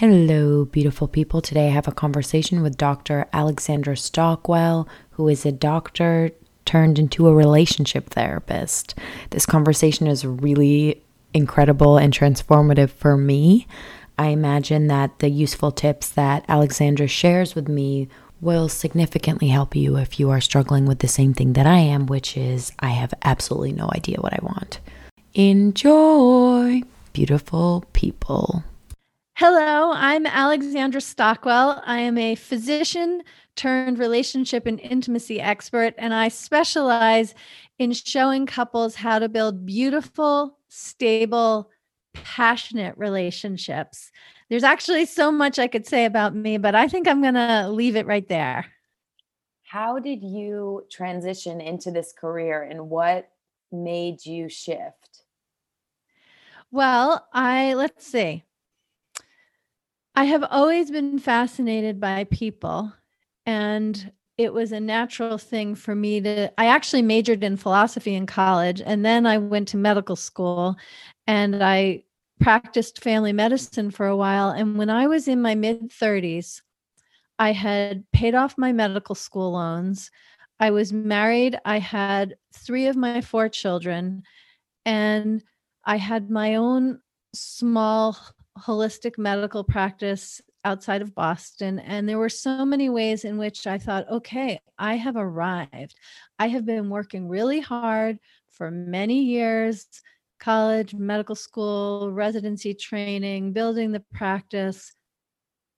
Hello, beautiful people. Today I have a conversation with Dr. Alexandra Stockwell, who is a doctor turned into a relationship therapist. This conversation is really incredible and transformative for me. I imagine that the useful tips that Alexandra shares with me will significantly help you if you are struggling with the same thing that I am, which is I have absolutely no idea what I want. Enjoy, beautiful people. Hello, I'm Alexandra Stockwell. I am a physician turned relationship and intimacy expert, and I specialize in showing couples how to build beautiful, stable, passionate relationships. There's actually so much I could say about me, but I think I'm going to leave it right there. How did you transition into this career and what made you shift? Well, I let's see. I have always been fascinated by people, and it was a natural thing for me to. I actually majored in philosophy in college, and then I went to medical school and I practiced family medicine for a while. And when I was in my mid 30s, I had paid off my medical school loans. I was married. I had three of my four children, and I had my own small holistic medical practice outside of Boston. And there were so many ways in which I thought, okay, I have arrived. I have been working really hard for many years college, medical school, residency training, building the practice.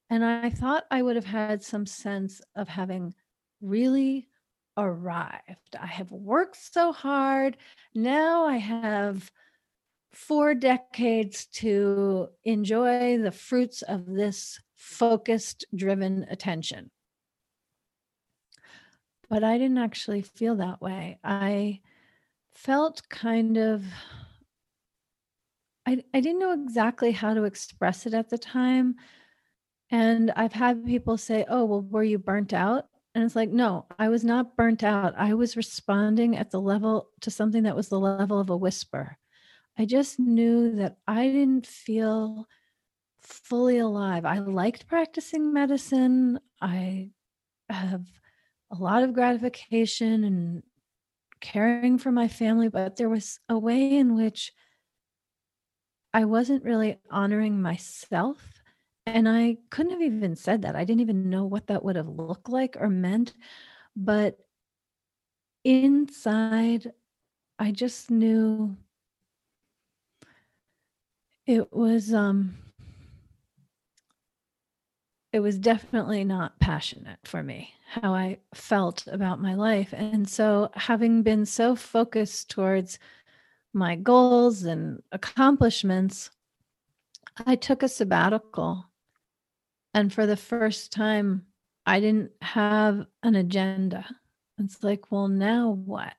And I thought I would have had some sense of having really arrived. I have worked so hard. Now I have four decades to enjoy the fruits of this focused, driven attention. But I didn't actually feel that way. I felt kind of, I, I didn't know exactly how to express it at the time. And I've had people say, Oh, well, were you burnt out? And it's like, no, I was not burnt out. I was responding at the level to something that was the level of a whisper. I just knew that I didn't feel fully alive. I liked practicing medicine. I have a lot of gratification and caring for my family, but there was a way in which I wasn't really honoring myself. And I couldn't have even said that. I didn't even know what that would have looked like or meant. But inside, I just knew it was um it was definitely not passionate for me how I felt about my life. And so, having been so focused towards my goals and accomplishments, I took a sabbatical. And for the first time, I didn't have an agenda. It's like, well, now what?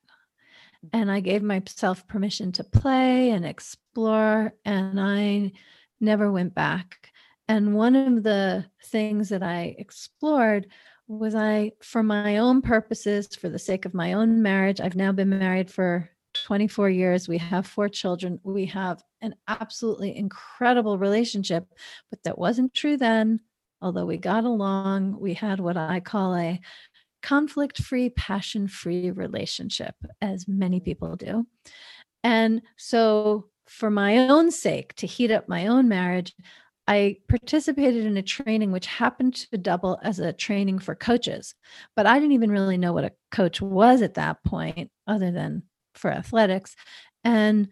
And I gave myself permission to play and explore, and I never went back. And one of the things that I explored was I, for my own purposes, for the sake of my own marriage, I've now been married for 24 years. We have four children. We have an absolutely incredible relationship, but that wasn't true then. Although we got along, we had what I call a conflict free, passion free relationship, as many people do. And so, for my own sake, to heat up my own marriage, I participated in a training which happened to double as a training for coaches. But I didn't even really know what a coach was at that point, other than for athletics. And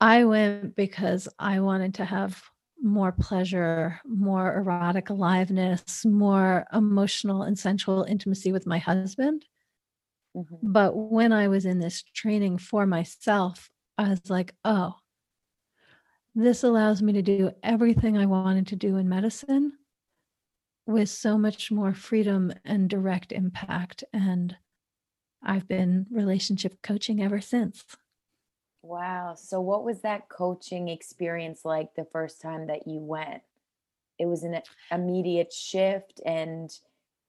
I went because I wanted to have more pleasure, more erotic aliveness, more emotional and sensual intimacy with my husband. Mm-hmm. But when I was in this training for myself, I was like, oh, this allows me to do everything I wanted to do in medicine with so much more freedom and direct impact. And I've been relationship coaching ever since. Wow. So, what was that coaching experience like the first time that you went? It was an immediate shift. And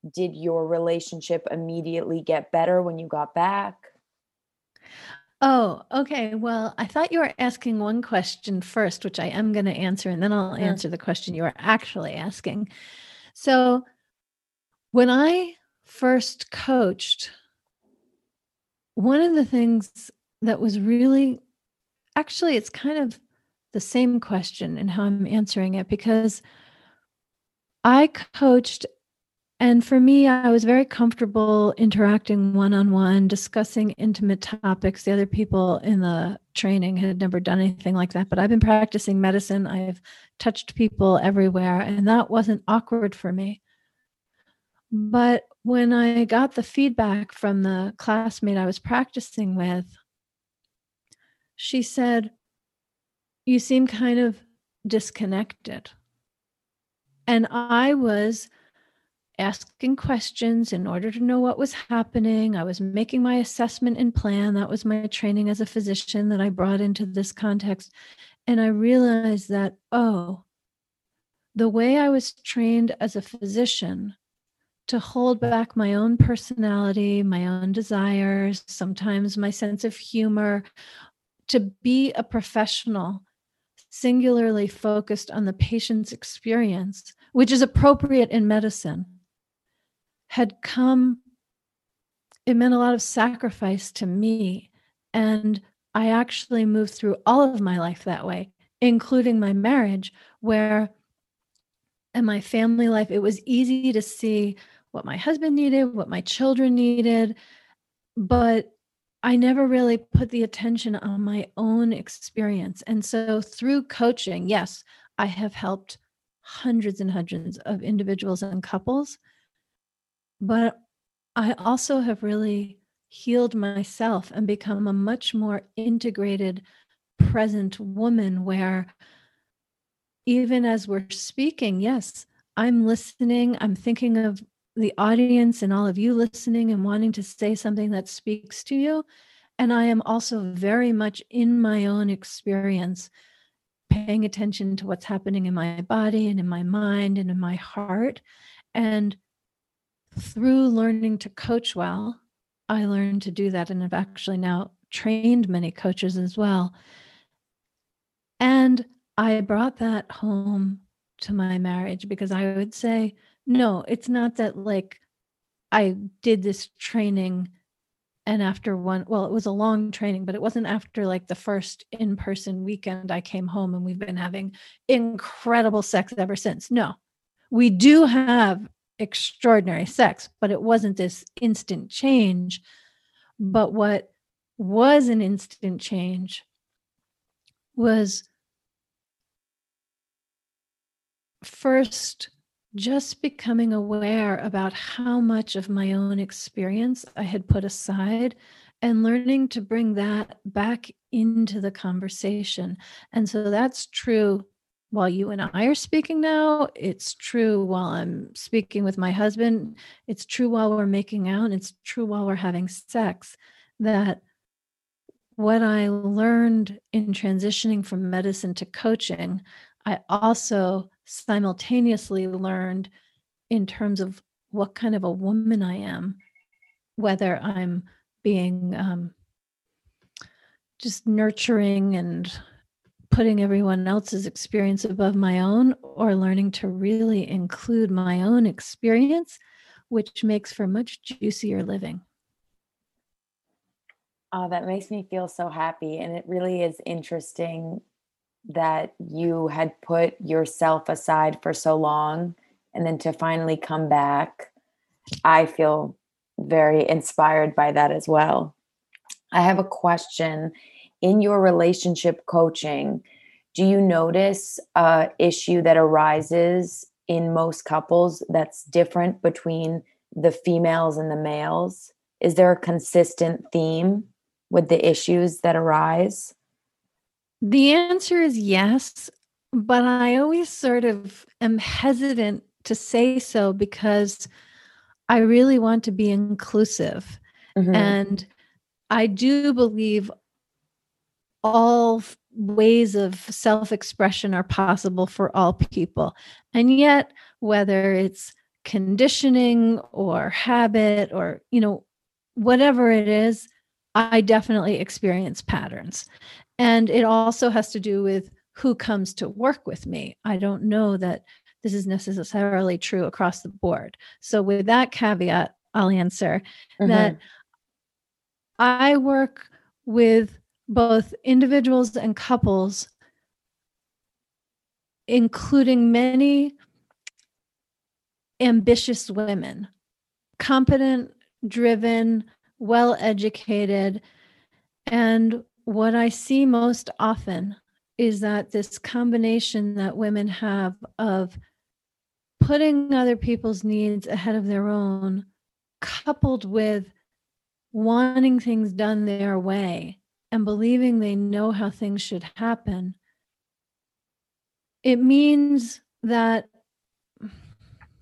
did your relationship immediately get better when you got back? Oh, okay. Well, I thought you were asking one question first, which I am going to answer, and then I'll answer the question you are actually asking. So, when I first coached, one of the things that was really actually, it's kind of the same question and how I'm answering it because I coached and for me, I was very comfortable interacting one on one, discussing intimate topics. The other people in the training had never done anything like that, but I've been practicing medicine. I've touched people everywhere, and that wasn't awkward for me. But when I got the feedback from the classmate I was practicing with, she said, You seem kind of disconnected. And I was asking questions in order to know what was happening. I was making my assessment and plan. That was my training as a physician that I brought into this context. And I realized that, oh, the way I was trained as a physician to hold back my own personality, my own desires, sometimes my sense of humor, to be a professional singularly focused on the patient's experience, which is appropriate in medicine had come, it meant a lot of sacrifice to me. And I actually moved through all of my life that way, including my marriage, where in my family life, it was easy to see what my husband needed, what my children needed, but I never really put the attention on my own experience. And so through coaching, yes, I have helped hundreds and hundreds of individuals and couples but I also have really healed myself and become a much more integrated, present woman where even as we're speaking, yes, I'm listening, I'm thinking of the audience and all of you listening and wanting to say something that speaks to you. And I am also very much in my own experience, paying attention to what's happening in my body and in my mind and in my heart. And through learning to coach well, I learned to do that and have actually now trained many coaches as well. And I brought that home to my marriage because I would say, no, it's not that like I did this training and after one, well, it was a long training, but it wasn't after like the first in person weekend I came home and we've been having incredible sex ever since. No, we do have extraordinary sex, but it wasn't this instant change. But what was an instant change was first just becoming aware about how much of my own experience I had put aside and learning to bring that back into the conversation. And so that's true while you and I are speaking now. It's true while I'm speaking with my husband. It's true while we're making out. It's true while we're having sex that what I learned in transitioning from medicine to coaching, I also simultaneously learned in terms of what kind of a woman I am, whether I'm being um, just nurturing and putting everyone else's experience above my own or learning to really include my own experience, which makes for much juicier living. Oh, that makes me feel so happy. And it really is interesting that you had put yourself aside for so long and then to finally come back. I feel very inspired by that as well. I have a question in your relationship coaching, do you notice a issue that arises in most couples that's different between the females and the males? Is there a consistent theme with the issues that arise? The answer is yes, but I always sort of am hesitant to say so because I really want to be inclusive. Mm-hmm. And I do believe all ways of self expression are possible for all people. And yet, whether it's conditioning or habit or, you know, whatever it is, I definitely experience patterns. And it also has to do with who comes to work with me. I don't know that this is necessarily true across the board. So, with that caveat, I'll answer mm-hmm. that I work with both individuals and couples, including many ambitious women, competent, driven, well educated. And what I see most often is that this combination that women have of putting other people's needs ahead of their own, coupled with wanting things done their way and believing they know how things should happen, it means that.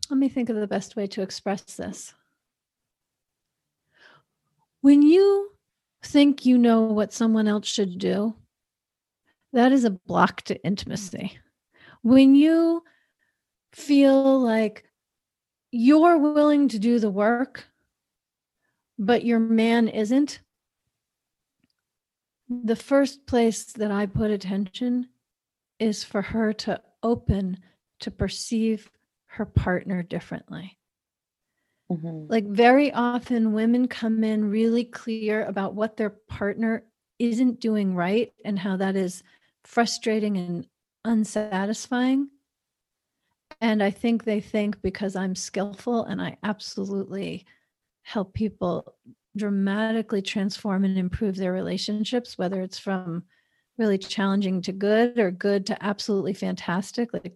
Let me think of the best way to express this. When you think you know what someone else should do, that is a block to intimacy. When you feel like you're willing to do the work, but your man isn't, the first place that I put attention is for her to open to perceive her partner differently. Mm-hmm. Like very often, women come in really clear about what their partner isn't doing right and how that is frustrating and unsatisfying. And I think they think because I'm skillful and I absolutely help people dramatically transform and improve their relationships, whether it's from really challenging to good or good to absolutely fantastic. Like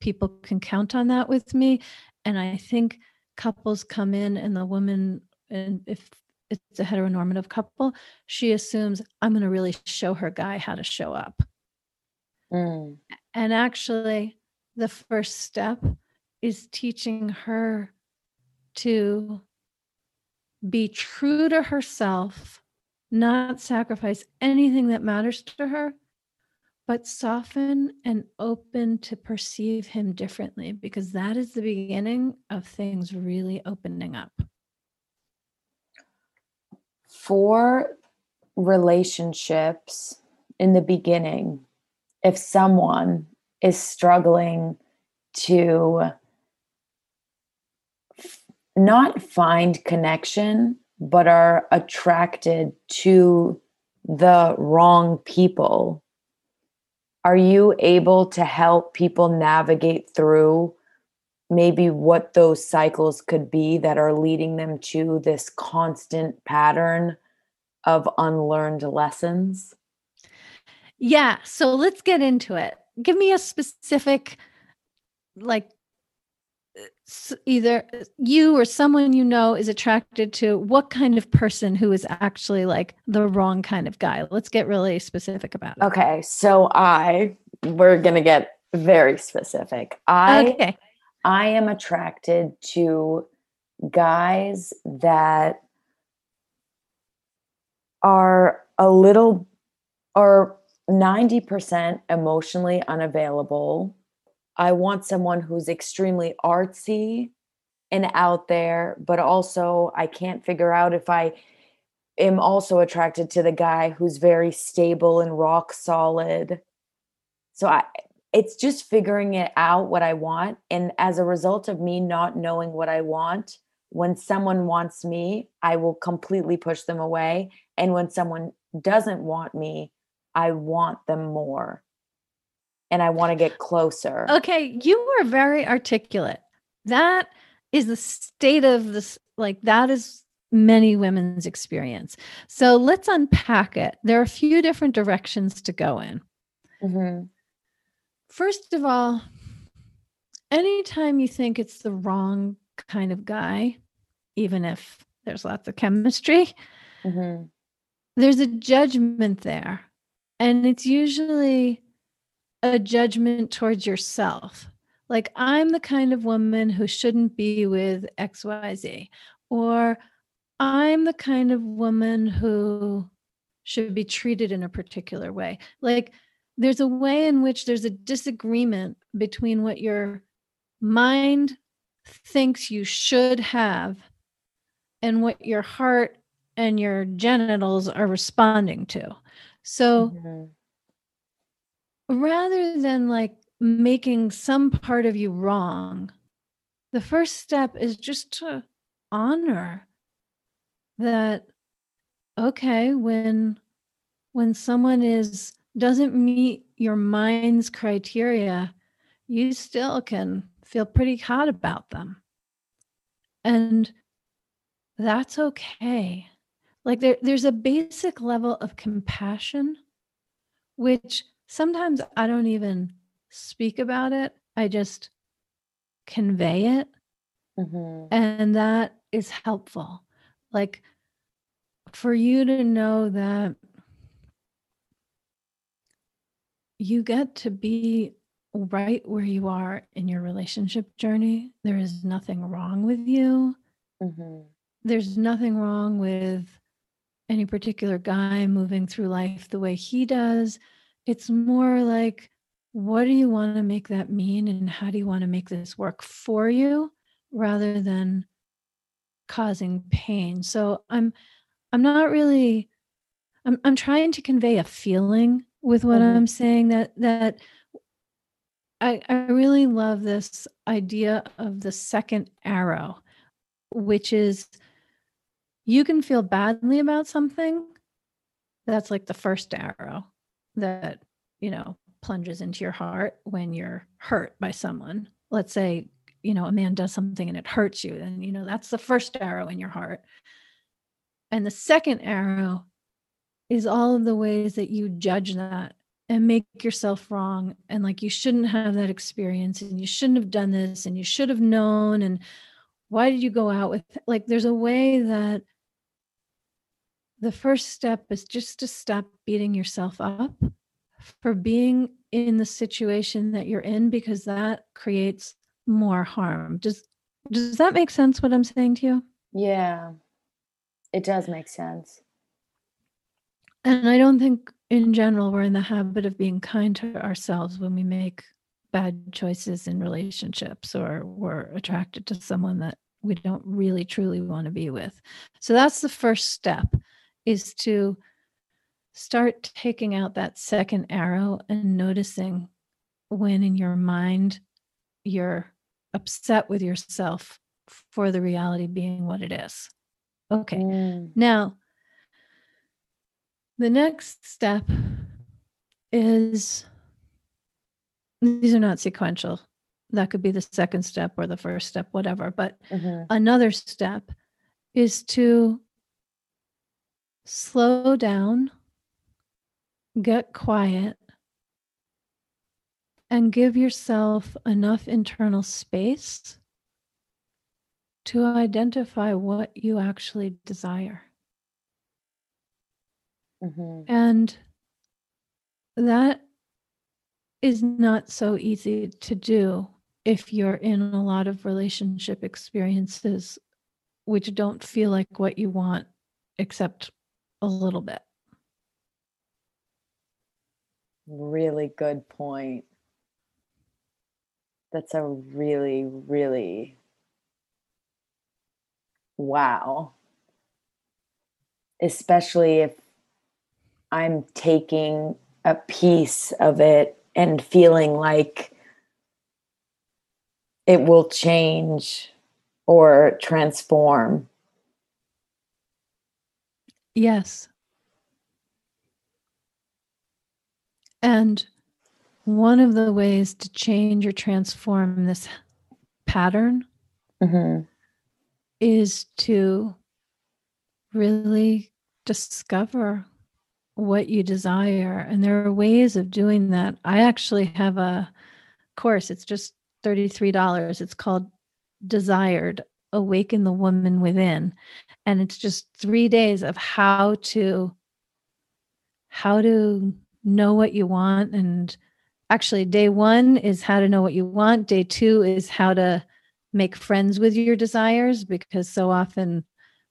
people can count on that with me. And I think couples come in and the woman and if it's a heteronormative couple she assumes i'm going to really show her guy how to show up mm. and actually the first step is teaching her to be true to herself not sacrifice anything that matters to her but soften and open to perceive him differently because that is the beginning of things really opening up. For relationships in the beginning, if someone is struggling to not find connection, but are attracted to the wrong people are you able to help people navigate through maybe what those cycles could be that are leading them to this constant pattern of unlearned lessons? Yeah, so let's get into it. Give me a specific like either you or someone you know is attracted to what kind of person who is actually like the wrong kind of guy. Let's get really specific about it. Okay so i we're gonna get very specific. I okay. i am attracted to guys that are a little are 90% emotionally unavailable I want someone who's extremely artsy and out there, but also I can't figure out if I am also attracted to the guy who's very stable and rock solid. So I it's just figuring it out what I want and as a result of me not knowing what I want, when someone wants me, I will completely push them away and when someone doesn't want me, I want them more and I want to get closer. Okay, you were very articulate. That is the state of this like that is many women's experience. So let's unpack it. There are a few different directions to go in. Mm-hmm. First of all, anytime you think it's the wrong kind of guy, even if there's lots of chemistry, mm-hmm. there's a judgment there. And it's usually a judgment towards yourself. Like, I'm the kind of woman who shouldn't be with XYZ, or I'm the kind of woman who should be treated in a particular way. Like, there's a way in which there's a disagreement between what your mind thinks you should have and what your heart and your genitals are responding to. So Mhm. Rather than like making some part of you wrong, the first step is just to honor that okay, when when someone is doesn't meet your mind's criteria, you still can feel pretty hot about them. And that's okay. Like there, there's a basic level of compassion, which sometimes I don't even speak about it. I just convey it. Mhm. And that is helpful. Like for you to know that you get to be right where you are in your relationship journey. There is nothing wrong with you. Mhm. There's nothing wrong with any particular guy moving through life the way he does. It's more like, what do you want to make that mean? And how do you want to make this work for you rather than causing pain? So I'm I'm not really I'm I'm trying to convey a feeling with what Mhm. I'm saying that that I I really love this idea of the second arrow, which is you can feel badly about something. That's like the first arrow that, you know, plunges into your heart when you're hurt by someone. Let's say, you know, a man does something and it hurts you, then, you know, that's the first arrow in your heart. And the second arrow is all of the ways that you judge that and make yourself wrong and like you shouldn't have that experience and you shouldn't have done this and you should have known and why did you go out with like there's a way that the first step is just to stop beating yourself up for being in the situation that you're in because that creates more harm does does that make sense what i'm saying to you Yeah. It does make sense. And I don't think in general we're in the habit of being kind to ourselves when we make bad choices in relationships or we're attracted to someone that we don't really truly want to be with. So that's the first step is to start taking out that second arrow and noticing when in your mind you're upset with yourself for the reality being what it is. Okay. Mm. Now, the next step is these are not sequential. That could be the second step or the first step, whatever. But Mhm. another step is to slow down, get quiet, and give yourself enough internal space to identify what you actually desire. Mhm. And that is not so easy to do if you're in a lot of relationship experiences which don't feel like what you want, except a little bit. Really good point. That's a really, really wow. Especially if I'm taking a piece of it and feeling like it will change or transform. Yes. And one of the ways to change or transform this pattern Mhm. is to really discover what you desire. And there are ways of doing that. I actually have a course, it's just $33. It's called Desired Awaken the Woman Within. And it's just three days of how to how to know what you want and actually day one is how to know what you want. Day two is how to make friends with your desires because so often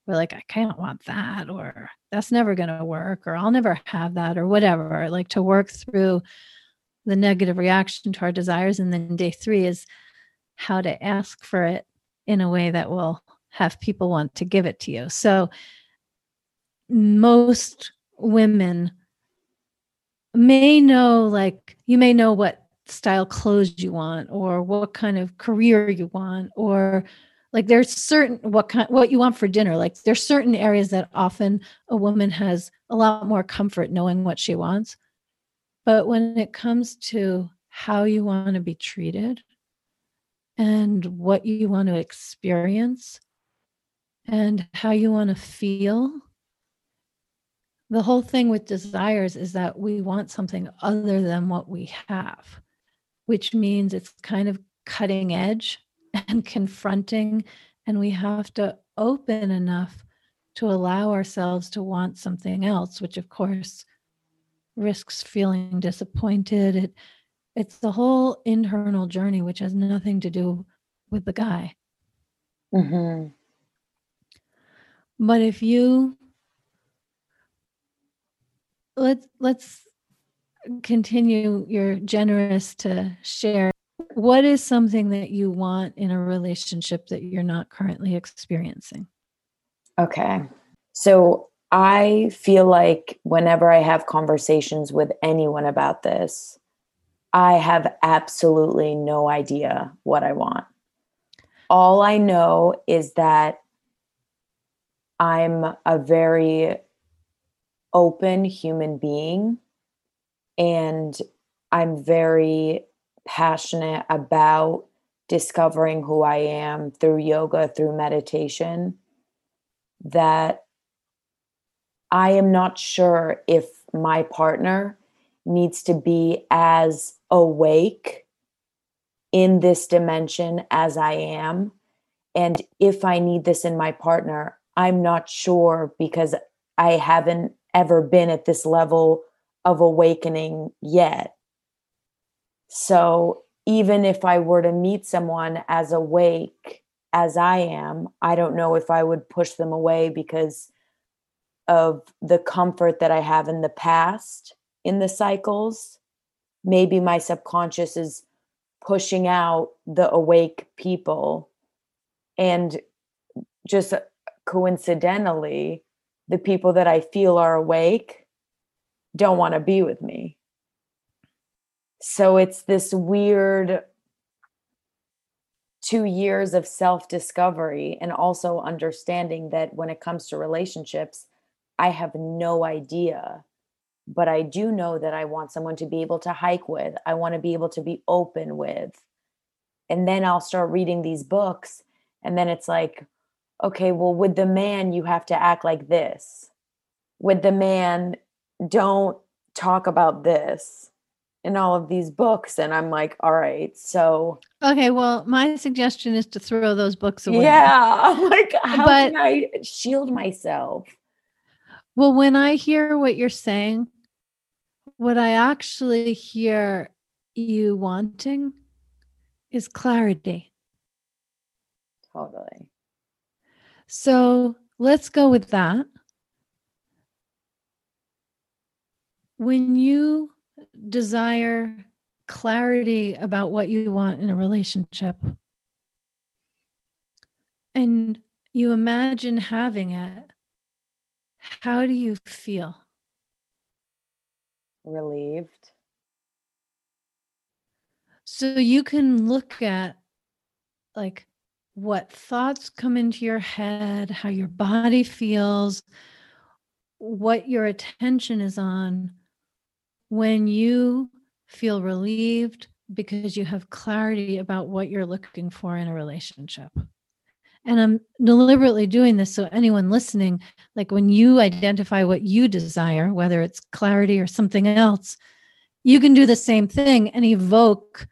we're like i can't want that or that's never going to work or i'll never have that or whatever like to work through the negative reaction to our desires. And then day three is how to ask for it in a way that will have people want to give it to you. So most women may know like you may know what style clothes you want or what kind of career you want or like there's certain what kind what you want for dinner. Like there's certain areas that often a woman has a lot more comfort knowing what she wants. But when it comes to how you want to be treated and what you want to experience and how you want to feel the whole thing with desires is that we want something other than what we have, which means it's kind of cutting edge and confronting. And we have to open enough to allow ourselves to want something else, which of course risks feeling disappointed. It, it's the whole internal journey, which has nothing to do with the guy. Mm-hmm. But if you let's let's continue you're generous to share. What is something that you want in a relationship that you're not currently experiencing? Okay. So i feel like whenever i have conversations with anyone about this i have absolutely no idea what i want. All i know is that i'm a very open human being and I'm very passionate about discovering who I am through yoga, through meditation, that I am not sure if my partner needs to be as awake in this dimension as I am. And if I need this in my partner, I'm not sure because I haven't ever been at this level of awakening yet. So even if I were to meet someone as awake as I am, I don't know if I would push them away because of the comfort that I have in the past in the cycles. Maybe my subconscious is pushing out the awake people. And just coincidentally, the people that I feel are awake don't want to be with me. So it's this weird two years of self discovery and also understanding that when it comes to relationships, I have no idea. But I do know that I want someone to be able to hike with, I want to be able to be open with. And then I'll start reading these books. And then it's like, okay, well, with the man, you have to act like this. With the man, don't talk about this in all of these books. And I'm like, all right, so. Okay, well, my suggestion is to throw those books away. Yeah. Like, how but, can I shield myself? Well, when I hear what you're saying, what I actually hear you wanting is clarity. Totally. So let's go with that. When you desire clarity about what you want in a relationship, and you imagine having it, how do you feel? Relieved. So you can look at like what thoughts come into your head, how your body feels, what your attention is on when you feel relieved because you have clarity about what you're looking for in a relationship. And I'm deliberately doing this so anyone listening, like when you identify what you desire, whether it's clarity or something else, you can do the same thing and evoke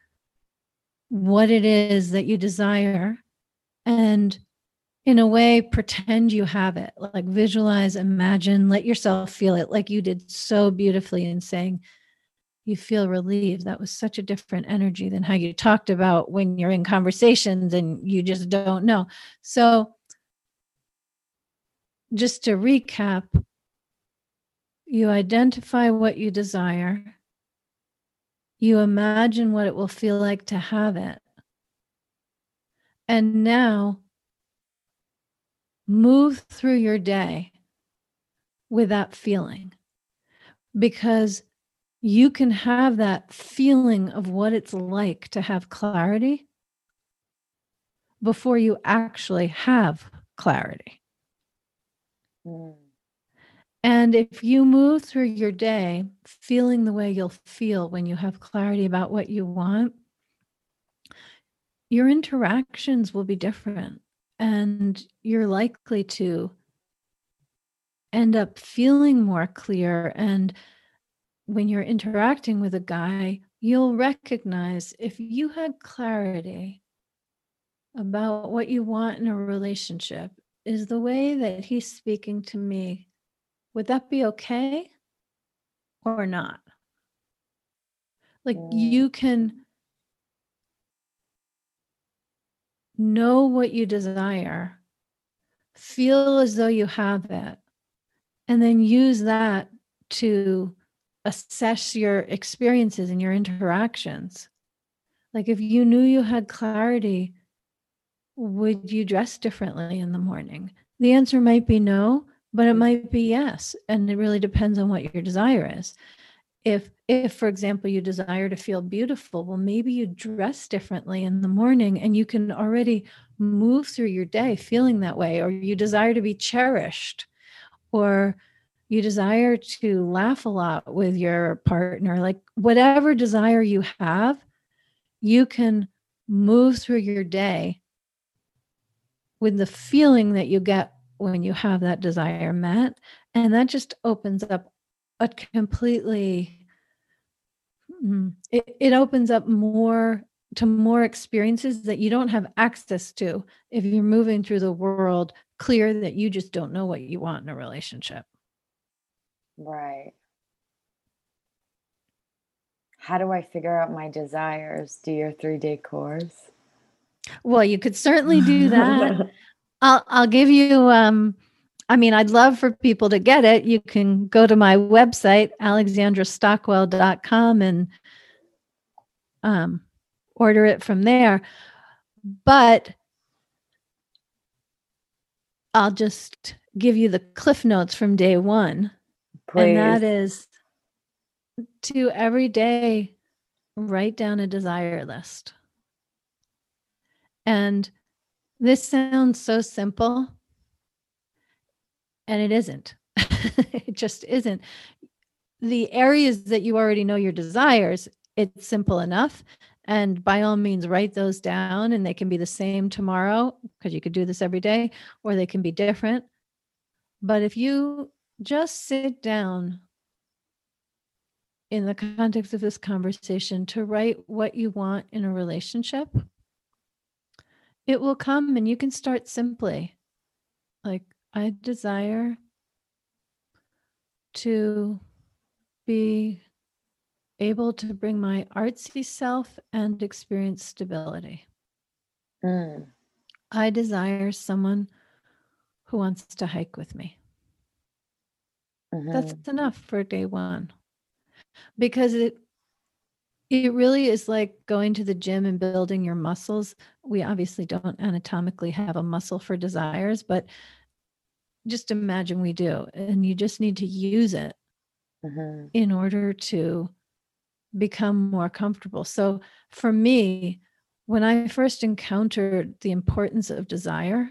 what it is that you desire and in a way pretend you have it. Like visualize imagine let yourself feel it like you did so beautifully in saying you feel relieved. That was such a different energy than how you talked about when you're in conversations and you just don't know. So just to recap you identify what you desire. You imagine what it will feel like to have it and now move through your day with that feeling because you can have that feeling of what it's like to have clarity before you actually have clarity. And if you move through your day feeling the way you'll feel when you have clarity about what you want, your interactions will be different and you're likely to end up feeling more clear. And when you're interacting with a guy, you'll recognize if you had clarity about what you want in a relationship, is the way that he's speaking to me, would that be okay or not? Like mm. you can know what you desire, feel as though you have it, and then use that to assess your experiences and your interactions. Like if you knew you had clarity, would you dress differently in the morning? The answer might be no, but it might be yes. And it really depends on what your desire is. If if for example you desire to feel beautiful, well maybe you dress differently in the morning and you can already move through your day feeling that way or you desire to be cherished or you desire to laugh a lot with your partner, like whatever desire you have, you can move through your day with the feeling that you get when you have that desire met. And that just opens up a completely, mm, it, it opens up more to more experiences that you don't have access to if you're moving through the world clear that you just don't know what you want in a relationship. Right. How do I figure out my desires? Do your three day course? Well, you could certainly do that. I'll I'll give you um I mean, I'd love for people to get it. You can go to my website, alexandrastockwell.com, and um, order it from there. But I'll just give you the cliff notes from day one. Please. And that is to every day write down a desire list. And this sounds so simple, and it isn't. it just isn't. The areas that you already know your desires, it's simple enough. And by all means, write those down, and they can be the same tomorrow because you could do this every day, or they can be different. But if you just sit down in the context of this conversation to write what you want in a relationship, it will come and you can start simply. Like, I desire to be able to bring my artsy self and experience stability. Mm. I desire someone who wants to hike with me. Mm-hmm. That's enough for day one because it it really is like going to the gym and building your muscles. We obviously don't anatomically have a muscle for desires, but just imagine we do. And you just need to use it mm-hmm. in order to become more comfortable. So for me, when I first encountered the importance of desire,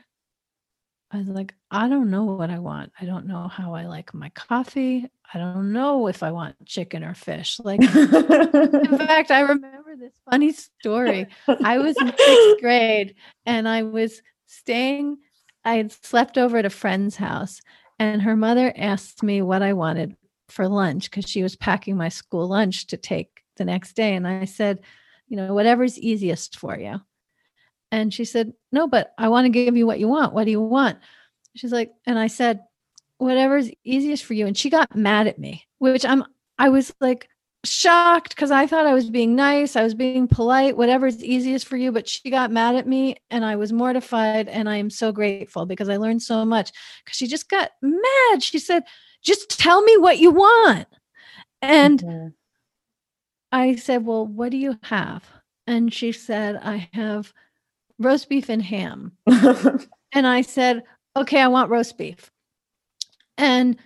I was like, I don't know what I want. I don't know how I like my coffee. I don't know if I want chicken or fish. Like, in fact, I remember this funny story. I was in sixth grade and I was staying, I had slept over at a friend's house, and her mother asked me what I wanted for lunch because she was packing my school lunch to take the next day. And I said, you know, whatever's easiest for you. And she said, No, but I want to give you what you want. What do you want? She's like, and I said, Whatever's easiest for you. And she got mad at me, which I'm, I was like shocked because I thought I was being nice. I was being polite, whatever's easiest for you. But she got mad at me and I was mortified. And I am so grateful because I learned so much because she just got mad. She said, Just tell me what you want. And mm-hmm. I said, Well, what do you have? And she said, I have roast beef and ham. and I said, okay, I want roast beef. And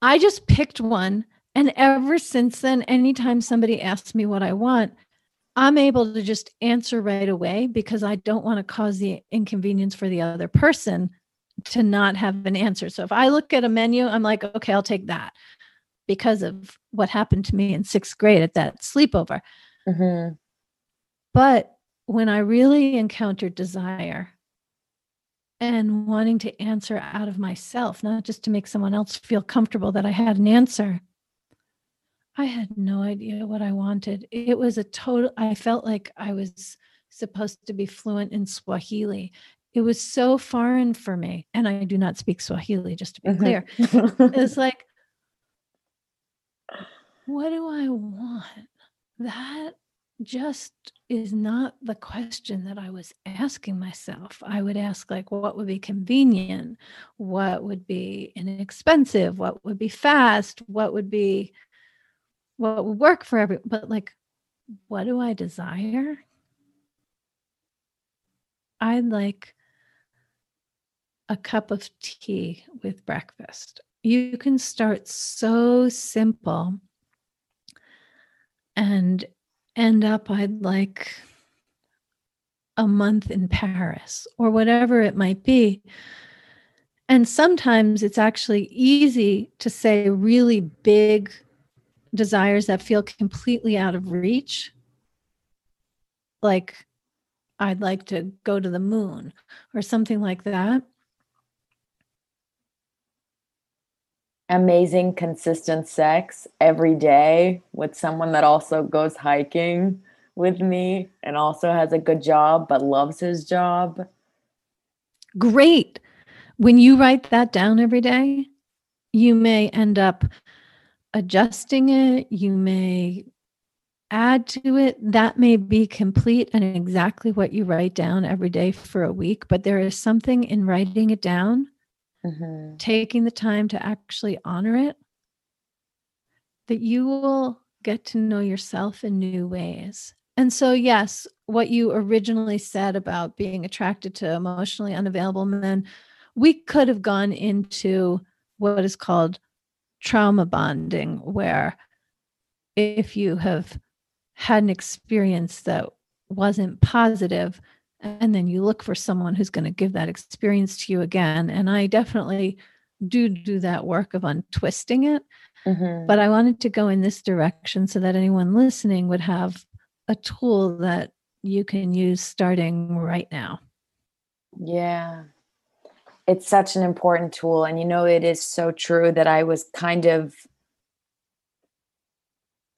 I just picked one. And ever since then, anytime somebody asks me what I want, I'm able to just answer right away because I don't want to cause the inconvenience for the other person to not have an answer. So if I look at a menu, I'm like, okay, I'll take that because of what happened to me in sixth grade at that sleepover. Mm-hmm. But when I really encountered desire and wanting to answer out of myself, not just to make someone else feel comfortable that I had an answer, I had no idea what I wanted. It was a total, I felt like I was supposed to be fluent in Swahili. It was so foreign for me. And I do not speak Swahili, just to be mm-hmm. clear. it's like, what do I want? That just is not the question that I was asking myself. I would ask, like, what would be convenient? What would be inexpensive? What would be fast? What would be what would work for every but like what do I desire? I'd like a cup of tea with breakfast. You can start so simple and end up, I'd like a month in Paris or whatever it might be. And sometimes it's actually easy to say really big desires that feel completely out of reach like i'd like to go to the moon or something like that. Amazing consistent sex every day with someone that also goes hiking with me and also has a good job but loves his job. Great! When you write that down every day you may end up adjusting it, you may add to it. That may be complete and exactly what you write down every day for a week, but there is something in writing it down, mm-hmm. taking the time to actually honor it, that you will get to know yourself in new ways. And so, yes, what you originally said about being attracted to emotionally unavailable men, we could have gone into what is called trauma bonding where if you have had an experience that wasn't positive and then you look for someone who's going to give that experience to you again and i definitely do do that work of untwisting it mm-hmm. but i wanted to go in this direction so that anyone listening would have a tool that you can use starting right now yeah it's such an important tool and you know it is so true that i was kind of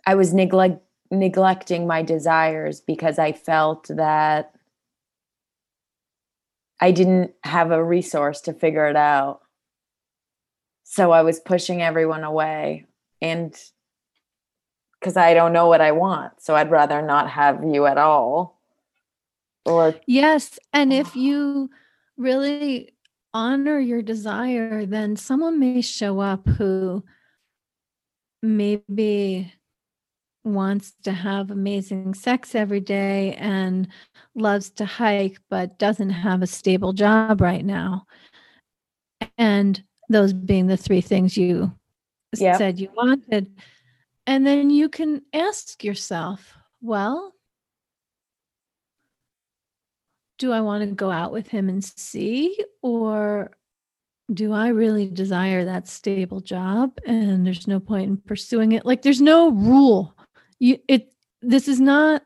i was neglect neglecting my desires because i felt that i didn't have a resource to figure it out. So i was pushing everyone away and because i don't know what i want so i'd rather not have you at all. Or yes and if you really honor your desire, then someone may show up who maybe wants to have amazing sex every day and loves to hike, but doesn't have a stable job right now. And those being the three things you yep. said you wanted. And then you can ask yourself, well, do I want to go out with him and see? Or do I really desire that stable job and there's no point in pursuing it? Like there's no rule. You it this is not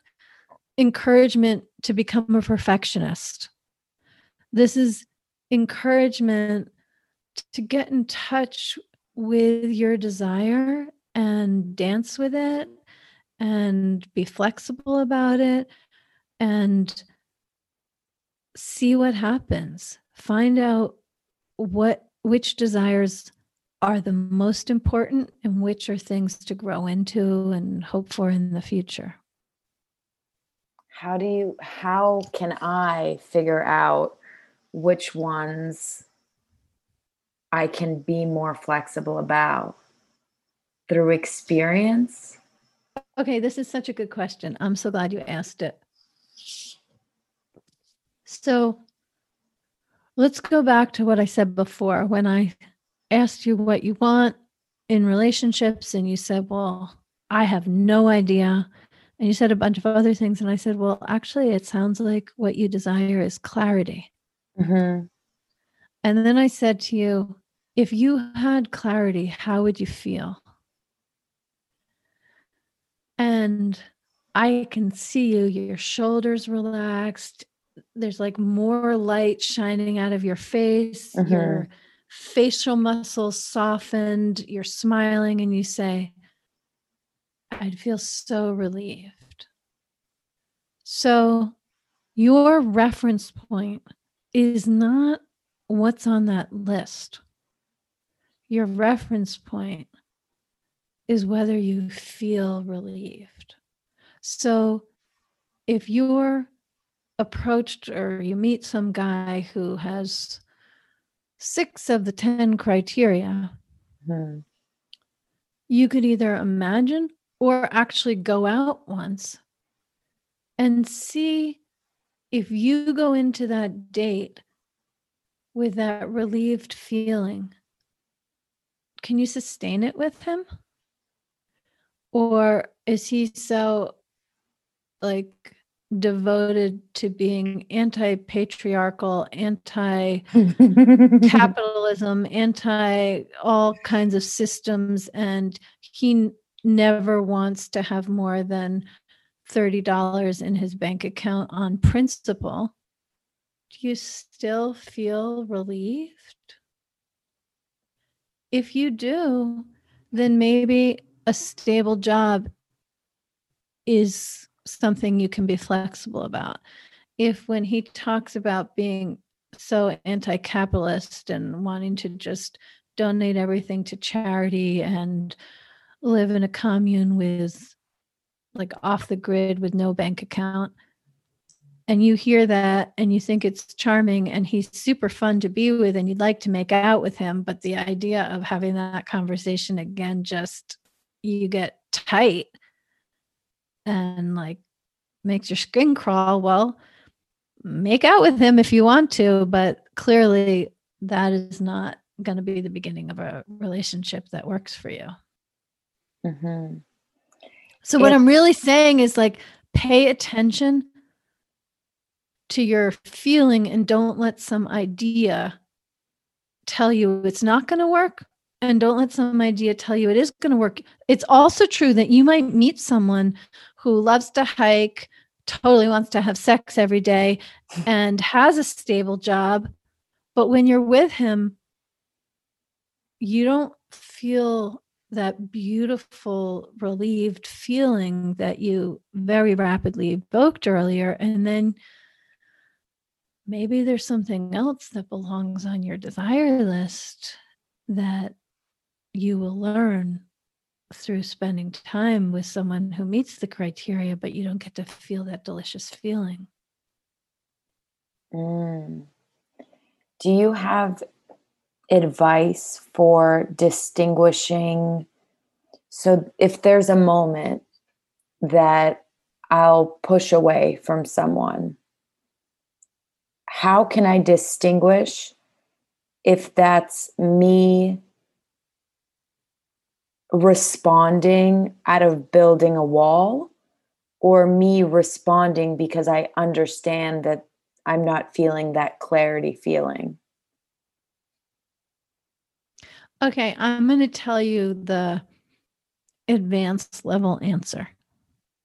encouragement to become a perfectionist. This is encouragement to get in touch with your desire and dance with it and be flexible about it and see what happens. Find out what which desires are the most important and which are things to grow into and hope for in the future. How do you how can I figure out which ones I can be more flexible about? Through experience? Okay, this is such a good question. I'm so glad you asked it. So let's go back to what I said before when I asked you what you want in relationships and you said, Well, I have no idea. And you said a bunch of other things. And I said, Well, actually, it sounds like what you desire is clarity. Mm-hmm. And then I said to you, If you had clarity, how would you feel? And I can see you, your shoulders relaxed. There's like more light shining out of your face. Your mm-hmm. facial muscles softened. You're smiling and you say, I'd feel so relieved. So, your reference point is not what's on that list. Your reference point is whether you feel relieved. So, if you're approached or you meet some guy who has six of the 10 criteria, Mm-hmm. you could either imagine or actually go out once and see if you go into that date with that relieved feeling. Can you sustain it with him? Or is he so like devoted to being anti patriarchal, anti capitalism, anti all kinds of systems, and he never wants to have more than $30 in his bank account on principle. Do you still feel relieved? If you do, then maybe a stable job is something you can be flexible about. If when he talks about being so anti capitalist and wanting to just donate everything to charity and live in a commune with like off the grid with no bank account and you hear that and you think it's charming and he's super fun to be with and you'd like to make out with him but the idea of having that conversation again just you get tight and like makes your skin crawl well make out with him if you want to but clearly that is not going to be the beginning of a relationship that works for you Mm-hmm. so what I'm really saying is like pay attention to your feeling and don't let some idea tell you it's not going to work and don't let some idea tell you it is going to work. It's also true that you might meet someone who loves to hike, totally wants to have sex every day and has a stable job, but when you're with him you don't feel that beautiful relieved feeling that you very rapidly evoked earlier and then maybe there's something else that belongs on your desire list that you will learn through spending time with someone who meets the criteria but you don't get to feel that delicious feeling Mm. Do you have advice for distinguishing? So, if there's a moment that I'll push away from someone, how can I distinguish if that's me responding out of building a wall or me responding because I understand that I'm not feeling that clarity feeling. okay i'm going to tell you the advanced level answer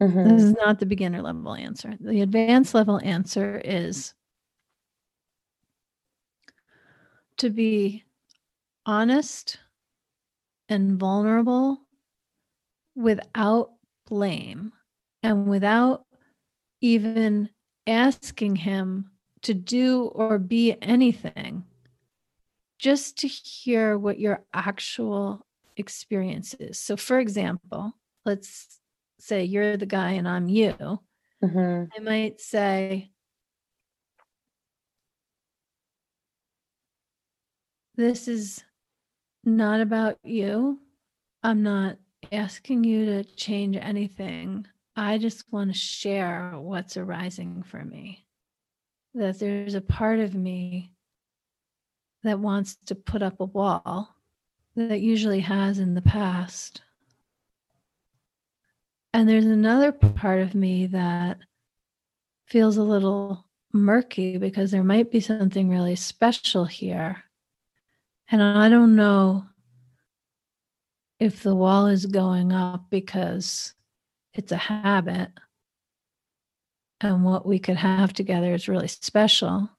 Mhm. This is not the beginner level answer. The advanced level answer is to be honest and vulnerable without blame and without even asking him to do or be anything, just to hear what your actual experience is. So, for example, let's say you're the guy and I'm you. Mhm. I might say, This is not about you. I'm not asking you to change anything. I just want to share what's arising for me. That there's a part of me that wants to put up a wall that usually has in the past. And there's another part of me that feels a little murky because there might be something really special here. And I don't know if the wall is going up because it's a habit and what we could have together is really special,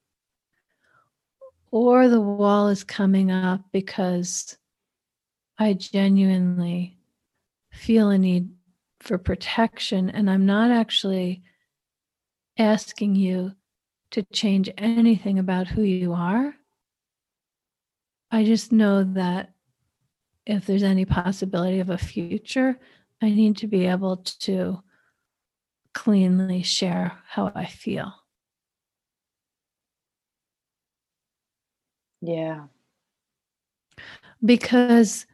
or the wall is coming up because I genuinely feel a need for protection and I'm not actually asking you to change anything about who you are. I just know that if there's any possibility of a future, I need to be able to cleanly share how I feel. Yeah. Because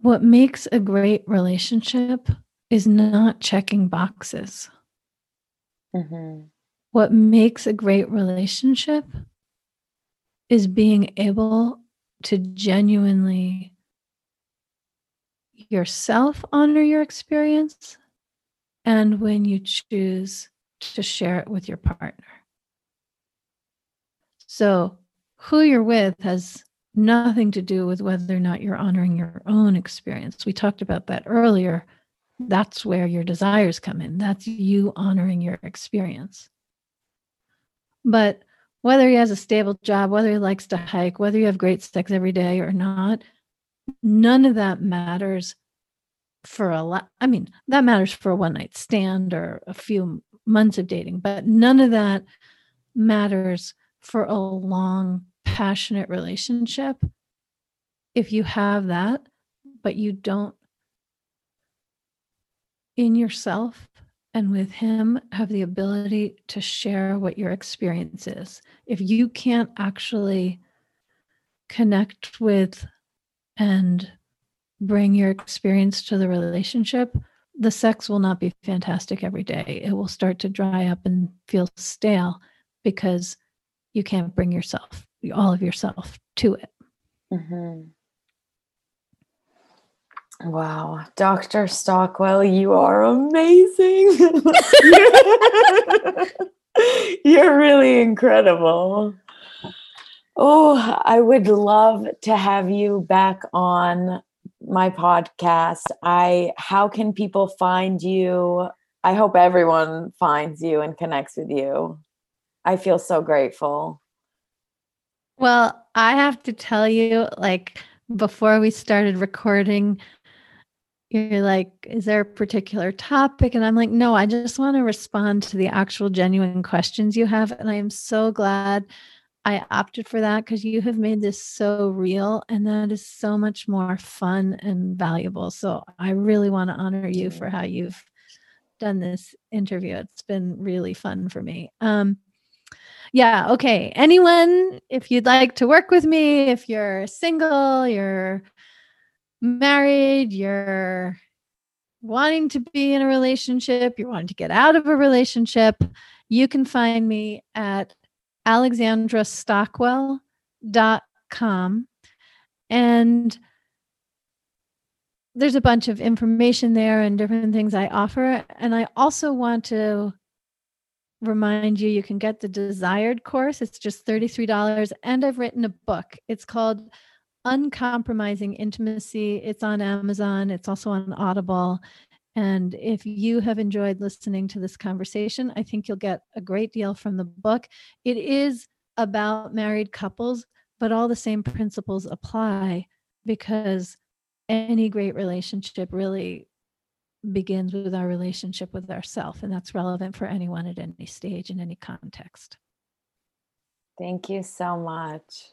what makes a great relationship is not checking boxes. Mm-hmm. What makes a great relationship is being able to genuinely yourself honor your experience and when you choose to share it with your partner. So, who you're with has nothing to do with whether or not you're honoring your own experience. We talked about that earlier. That's where your desires come in. That's you honoring your experience. But whether he has a stable job, whether he likes to hike, whether you have great sex every day or not, none of that matters for a lot. I mean, that matters for a one night stand or a few months of dating, but none of that matters for a long, passionate relationship. If you have that, but you don't in yourself and with him have the ability to share what your experience is. If you can't actually connect with and bring your experience to the relationship, the sex will not be fantastic every day. It will start to dry up and feel stale because you can't bring yourself, all of yourself to it. Mm-hmm. Wow. Dr. Stockwell, you are amazing. You're really incredible. Oh, I would love to have you back on my podcast. I how can people find you? I hope everyone finds you and connects with you. I feel so grateful. Well, I have to tell you like before we started recording you're like, is there a particular topic? And I'm like, no, I just want to respond to the actual genuine questions you have. And I am so glad I opted for that because you have made this so real and that is so much more fun and valuable. So I really want to honor you for how you've done this interview. It's been really fun for me. Um, yeah, okay. Anyone, if you'd like to work with me, if you're single, you're married, you're wanting to be in a relationship, you're wanting to get out of a relationship, you can find me at alexandrastockwell.com. And there's a bunch of information there and different things I offer. And I also want to remind you you can get the desired course. It's just $33. And I've written a book. It's called Uncompromising Intimacy. It's on Amazon, it's also on Audible. And if you have enjoyed listening to this conversation, I think you'll get a great deal from the book. It is about married couples, but all the same principles apply because any great relationship really begins with our relationship with ourself and that's relevant for anyone at any stage in any context thank you so much